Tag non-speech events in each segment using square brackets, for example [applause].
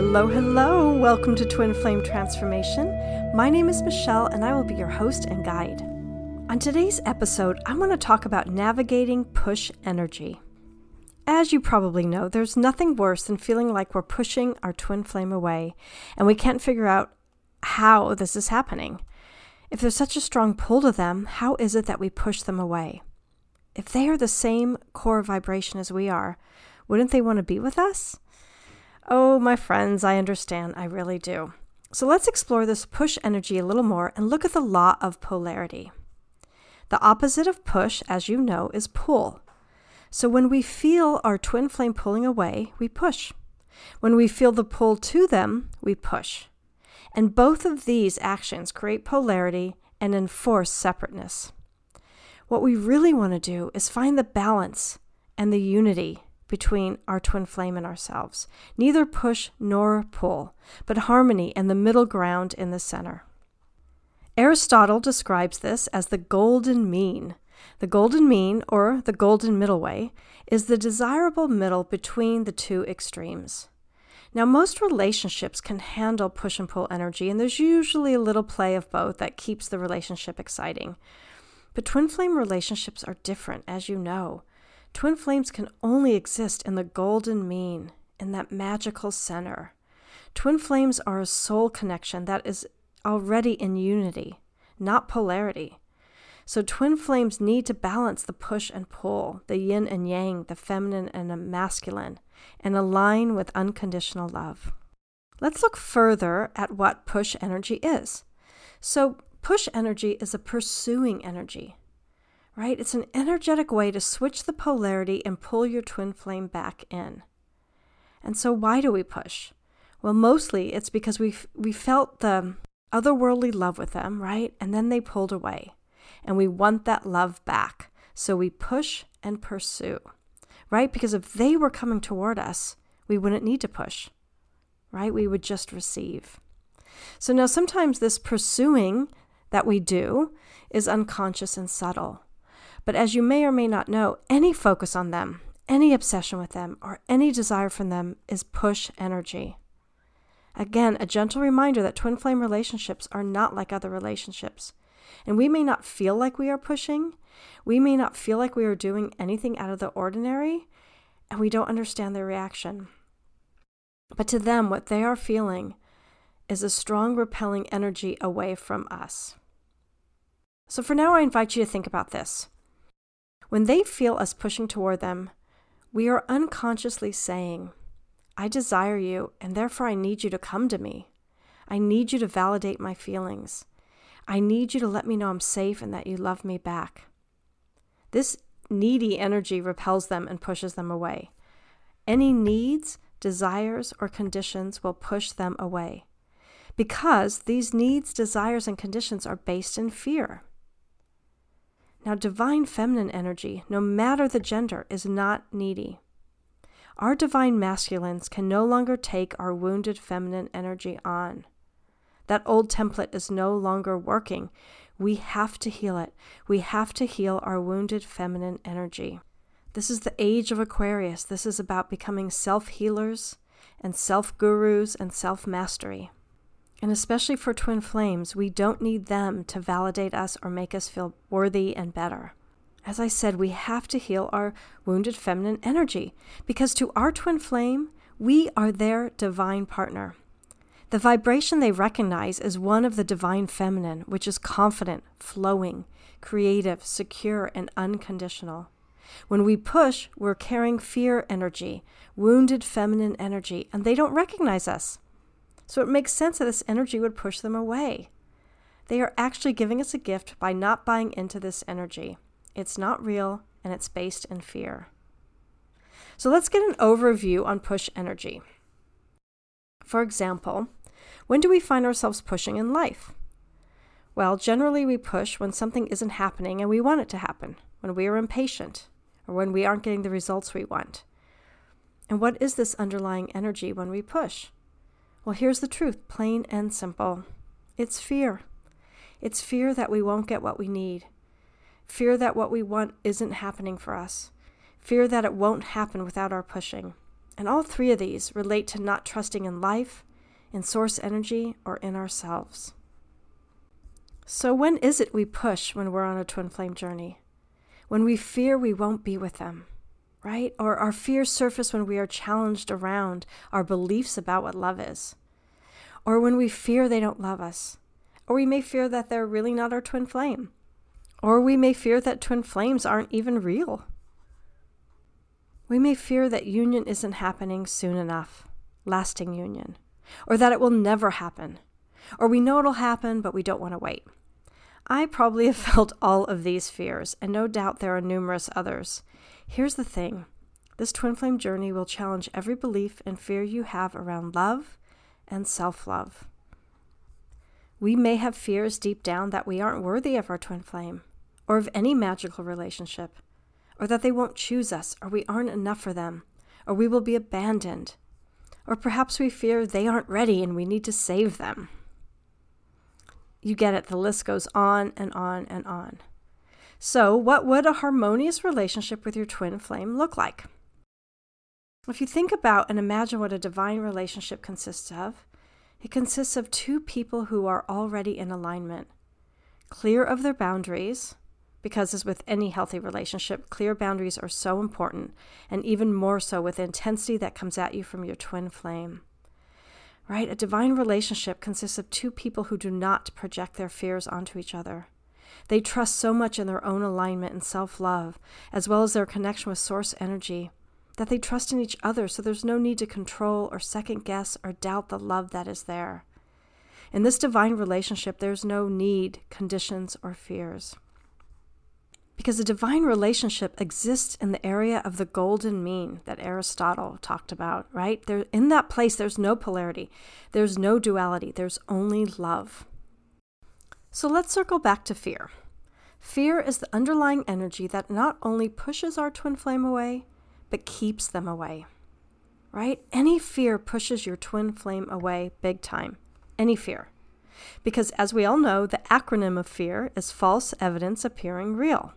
Hello, hello. Welcome to Twin Flame Transformation. My name is Michele, and I will be your host and guide. On today's episode, I want to talk about navigating push energy. As you probably know, there's nothing worse than feeling like we're pushing our twin flame away and we can't figure out how this is happening. If there's such a strong pull to them, how is it that we push them away? If they are the same core vibration as we are, wouldn't they want to be with us? Oh, my friends, I understand. I really do. So let's explore this push energy a little more and look at the law of polarity. The opposite of push, as you know, is pull. So when we feel our twin flame pulling away, we push. When we feel the pull to them, we push. And both of these actions create polarity and enforce separateness. What we really want to do is find the balance and the unity between our twin flame and ourselves. Neither push nor pull, but harmony and the middle ground in the center. Aristotle describes this as the golden mean. The golden mean, or the golden middle way, is the desirable middle between the two extremes. Now, most relationships can handle push and pull energy, and there's usually a little play of both that keeps the relationship exciting. But twin flame relationships are different, as you know. Twin flames can only exist in the golden mean, in that magical center. Twin flames are a soul connection that is already in unity, not polarity. So twin flames need to balance the push and pull, the yin and yang, the feminine and the masculine, and align with unconditional love. Let's look further at what push energy is. So, push energy is a pursuing energy, right? It's an energetic way to switch the polarity and pull your twin flame back in. And so, why do we push? Well, mostly it's because we we felt the otherworldly love with them, right? And then they pulled away. And we want that love back. So we push and pursue, right? Because if they were coming toward us, we wouldn't need to push, right? We would just receive. So now sometimes this pursuing that we do is unconscious and subtle. But as you may or may not know, any focus on them, any obsession with them, or any desire from them is push energy. Again, a gentle reminder that twin flame relationships are not like other relationships. And we may not feel like we are pushing, we may not feel like we are doing anything out of the ordinary, and we don't understand their reaction. But to them, what they are feeling is a strong repelling energy away from us. So for now, I invite you to think about this. When they feel us pushing toward them, we are unconsciously saying, I desire you, and therefore I need you to come to me. I need you to validate my feelings. I need you to let me know I'm safe and that you love me back. This needy energy repels them and pushes them away. Any needs, desires, or conditions will push them away because these needs, desires, and conditions are based in fear. Now, divine feminine energy, no matter the gender, is not needy. Our divine masculines can no longer take our wounded feminine energy on. That old template is no longer working. We have to heal it. We have to heal our wounded feminine energy. This is the age of Aquarius. This is about becoming self healers and self gurus and self mastery. And especially for twin flames, we don't need them to validate us or make us feel worthy and better. As I said, we have to heal our wounded feminine energy because to our twin flame, we are their divine partner. The vibration they recognize is one of the divine feminine, which is confident, flowing, creative, secure, and unconditional. When we push, we're carrying fear energy, wounded feminine energy, and they don't recognize us. So it makes sense that this energy would push them away. They are actually giving us a gift by not buying into this energy. It's not real, and it's based in fear. So let's get an overview on push energy. For example, when do we find ourselves pushing in life? Well, generally we push when something isn't happening and we want it to happen, when we are impatient, or when we aren't getting the results we want. And what is this underlying energy when we push? Well, here's the truth, plain and simple it's fear. It's fear that we won't get what we need, fear that what we want isn't happening for us, fear that it won't happen without our pushing, And all three of these relate to not trusting in life, in source energy, or in ourselves. So, when is it we push when we're on a twin flame journey? When we fear we won't be with them, right? Or our fears surface when we are challenged around our beliefs about what love is. Or when we fear they don't love us. Or we may fear that they're really not our twin flame. Or we may fear that twin flames aren't even real. We may fear that union isn't happening soon enough, lasting union, or that it will never happen, or we know it'll happen, but we don't want to wait. I probably have [laughs] felt all of these fears, and no doubt there are numerous others. Here's the thing this twin flame journey will challenge every belief and fear you have around love and self love. We may have fears deep down that we aren't worthy of our twin flame, or of any magical relationship or that they won't choose us, or we aren't enough for them, or we will be abandoned, or perhaps we fear they aren't ready and we need to save them. You get it, the list goes on and on and on. So, what would a harmonious relationship with your twin flame look like? If you think about and imagine what a divine relationship consists of, it consists of two people who are already in alignment, clear of their boundaries, because, as with any healthy relationship, clear boundaries are so important, and even more so with the intensity that comes at you from your twin flame. Right? A divine relationship consists of two people who do not project their fears onto each other. They trust so much in their own alignment and self love, as well as their connection with source energy, that they trust in each other so there's no need to control or second guess or doubt the love that is there. In this divine relationship, there's no need, conditions, or fears because a divine relationship exists in the area of the golden mean that Aristotle talked about, right? There in that place there's no polarity. There's no duality. There's only love. So let's circle back to fear. Fear is the underlying energy that not only pushes our twin flame away, but keeps them away. Right? Any fear pushes your twin flame away big time. Any fear. Because as we all know, the acronym of fear is false evidence appearing real.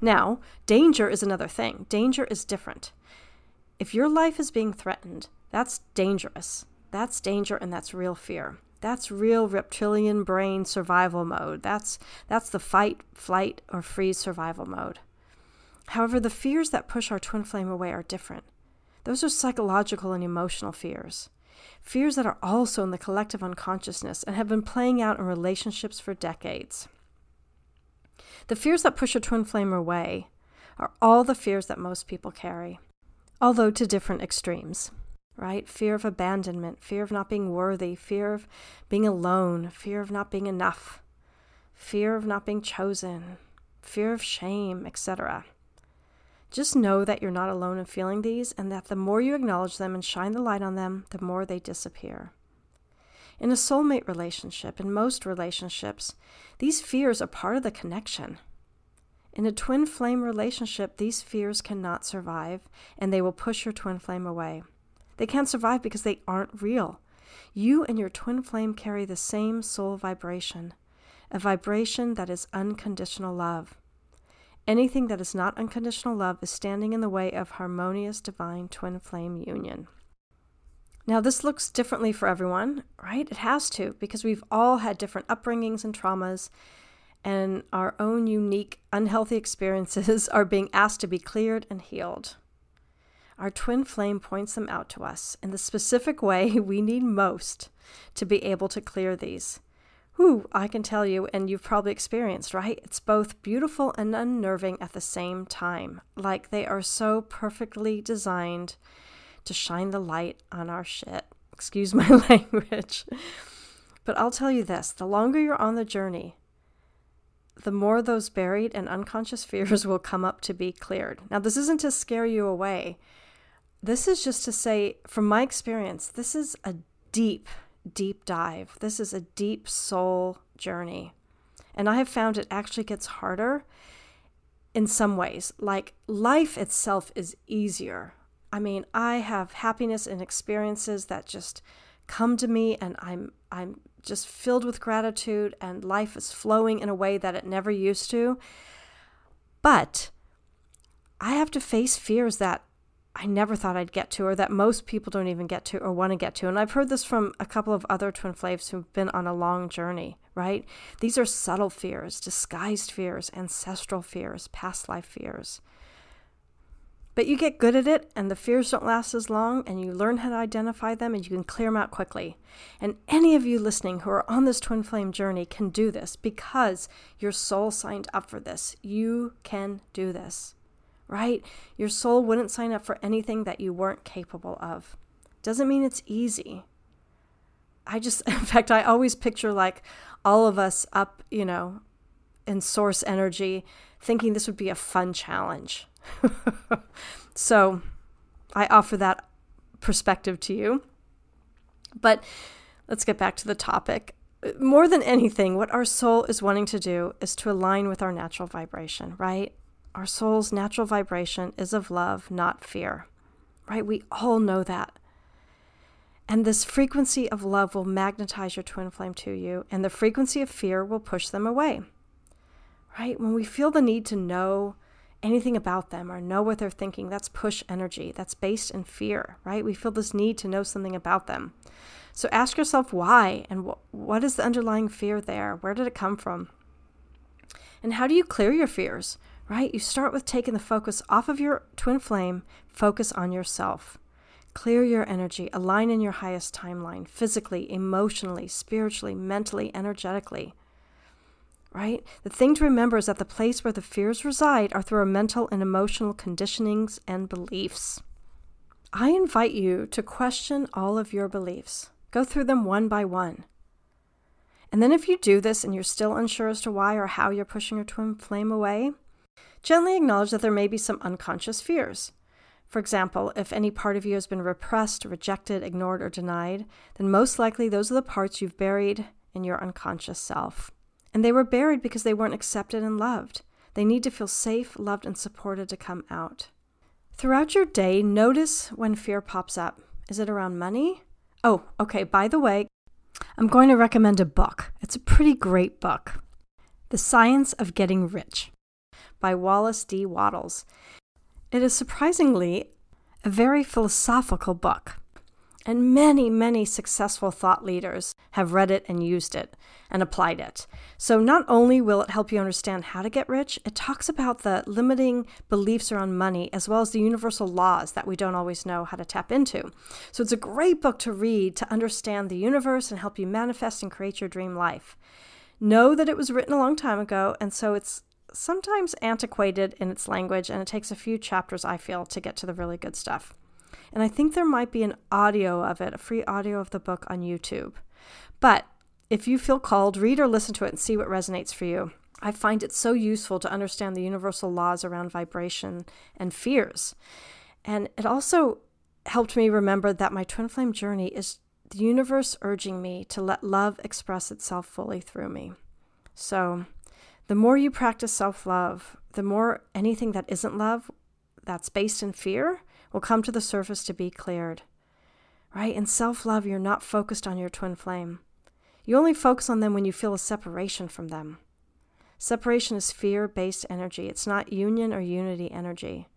Now, danger is another thing. Danger is different. If your life is being threatened, that's dangerous. That's danger and that's real fear. That's real reptilian brain survival mode. That's that's the fight, flight or freeze survival mode. However, the fears that push our twin flame away are different. Those are psychological and emotional fears. Fears that are also in the collective unconsciousness and have been playing out in relationships for decades. The fears that push a twin flame away are all the fears that most people carry, although to different extremes, right? Fear of abandonment, fear of not being worthy, fear of being alone, fear of not being enough, fear of not being chosen, fear of shame, etc. Just know that you're not alone in feeling these and that the more you acknowledge them and shine the light on them, the more they disappear. In a soulmate relationship, in most relationships, these fears are part of the connection. In a twin flame relationship, these fears cannot survive and they will push your twin flame away. They can't survive because they aren't real. You and your twin flame carry the same soul vibration, a vibration that is unconditional love. Anything that is not unconditional love is standing in the way of harmonious divine twin flame union. Now, this looks differently for everyone, right? It has to, because we've all had different upbringings and traumas, and our own unique unhealthy [laughs] experiences are being asked to be cleared and healed. Our twin flame points them out to us in the specific way [laughs] we need most to be able to clear these. Whew, I can tell you, and you've probably experienced, right? It's both beautiful and unnerving at the same time. Like they are so perfectly designed to shine the light on our shit. [laughs] Excuse my [laughs] language. But I'll tell you this the longer you're on the journey, the more those buried and unconscious fears will come up to be cleared. Now, this isn't to scare you away. This is just to say, from my experience, this is a deep, deep dive. This is a deep soul journey. And I have found it actually gets harder in some ways. Like life itself is easier I mean, I have happiness and experiences that just come to me and I'm I'm just filled with gratitude and life is flowing in a way that it never used to. But I have to face fears that I never thought I'd get to, or that most people don't even get to or want to get to. And I've heard this from a couple of other twin flames who've been on a long journey, right? These are subtle fears, disguised fears, ancestral fears, past life fears. But you get good at it, and the fears don't last as long, and you learn how to identify them, and you can clear them out quickly. And any of you listening who are on this twin flame journey can do this because your soul signed up for this. You can do this right? Your soul wouldn't sign up for anything that you weren't capable of. Doesn't mean it's easy. I just, [laughs] in fact, I always picture like all of us up, you know, in source energy, thinking this would be a fun challenge. [laughs] so I offer that perspective to you. But let's get back to the topic. More than anything, what our soul is wanting to do is to align with our natural vibration, right? Our soul's natural vibration is of love, not fear, right? We all know that. And this frequency of love will magnetize your twin flame to you, and the frequency of fear will push them away, right? When we feel the need to know anything about them or know what they're thinking, that's push energy. That's based in fear, right? We feel this need to know something about them. So ask yourself why and wh- what is the underlying fear there? Where did it come from? And how do you clear your fears? Right? You start with taking the focus off of your twin flame, focus on yourself. Clear your energy, align in your highest timeline, physically, emotionally, spiritually, mentally, energetically. Right? The thing to remember is that the place where the fears reside are through our mental and emotional conditionings and beliefs. I invite you to question all of your beliefs. Go through them one by one. And then, if you do this and you're still unsure as to why or how you're pushing your twin flame away, Gently acknowledge that there may be some unconscious fears. For example, if any part of you has been repressed, rejected, ignored, or denied, then most likely those are the parts you've buried in your unconscious self. And they were buried because they weren't accepted and loved. They need to feel safe, loved, and supported to come out. Throughout your day, notice when fear pops up. Is it around money? Oh, okay, by the way, I'm going to recommend a book. It's a pretty great book The Science of Getting Rich by Wallace D. Wattles. It is surprisingly a very philosophical book, and many, many successful thought leaders have read it and used it and applied it. So, not only will it help you understand how to get rich, it talks about the limiting beliefs around money as well as the universal laws that we don't always know how to tap into. So, it's a great book to read to understand the universe and help you manifest and create your dream life. Know that it was written a long time ago, and so it's sometimes antiquated in its language, and it takes a few chapters, I feel, to get to the really good stuff. And I think there might be an audio of it, a free audio of the book on YouTube. But if you feel called, read or listen to it and see what resonates for you. I find it so useful to understand the universal laws around vibration and fears. And it also helped me remember that my twin flame journey is the universe urging me to let love express itself fully through me. So the more you practice self love, the more anything that isn't love, that's based in fear, will come to the surface to be cleared. Right? In self love, you're not focused on your twin flame. You only focus on them when you feel a separation from them. Separation is fear based energy, it's not union or unity energy.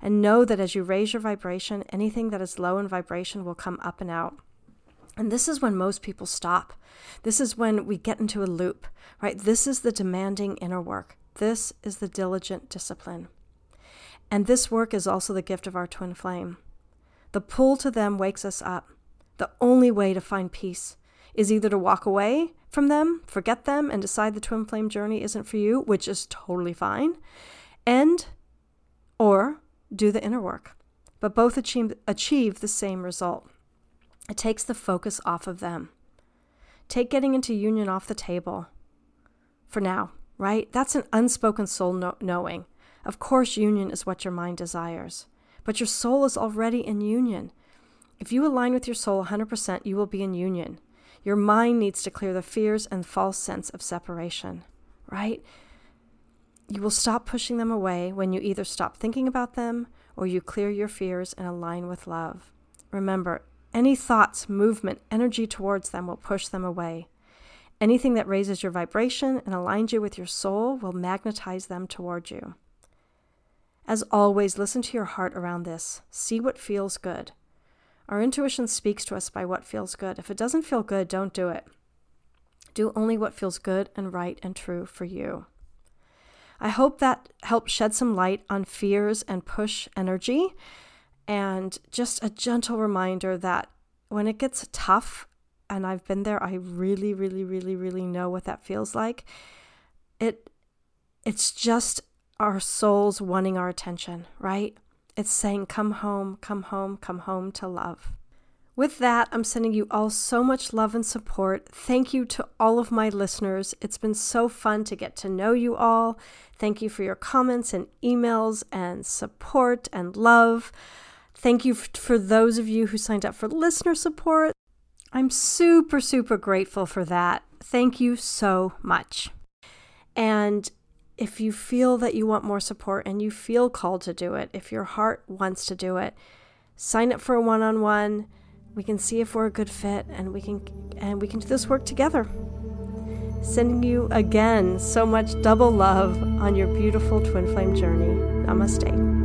And know that as you raise your vibration, anything that is low in vibration will come up and out. And this is when most people stop. This is when we get into a loop, right? This is the demanding inner work. This is the diligent discipline. And this work is also the gift of our twin flame. The pull to them wakes us up. The only way to find peace is either to walk away from them, forget them, and decide the twin flame journey isn't for you, which is totally fine, and or do the inner work. But both achieve, achieve the same result. It takes the focus off of them. Take getting into union off the table for now, right? That's an unspoken soul no- knowing. Of course, union is what your mind desires, but your soul is already in union. If you align with your soul 100%, you will be in union. Your mind needs to clear the fears and false sense of separation, right? You will stop pushing them away when you either stop thinking about them or you clear your fears and align with love. Remember, any thoughts, movement, energy towards them will push them away. Anything that raises your vibration and aligns you with your soul will magnetize them toward you. As always, listen to your heart around this. See what feels good. Our intuition speaks to us by what feels good. If it doesn't feel good, don't do it. Do only what feels good and right and true for you. I hope that helps shed some light on fears and push energy and just a gentle reminder that when it gets tough, and I've been there, I really, really, really, really know what that feels like. It it's just our souls wanting our attention, right? It's saying, Come home, come home, come home to love. With that, I'm sending you all so much love and support. Thank you to all of my listeners. It's been so fun to get to know you all. Thank you for your comments and emails and support and love. Thank you for those of you who signed up for listener support. I'm super, super grateful for that. Thank you so much. And if you feel that you want more support and you feel called to do it, if your heart wants to do it, sign up for a one-on-one. We can see if we're a good fit and we can and we can do this work together. Sending you again so much double love on your beautiful twin flame journey. Namaste.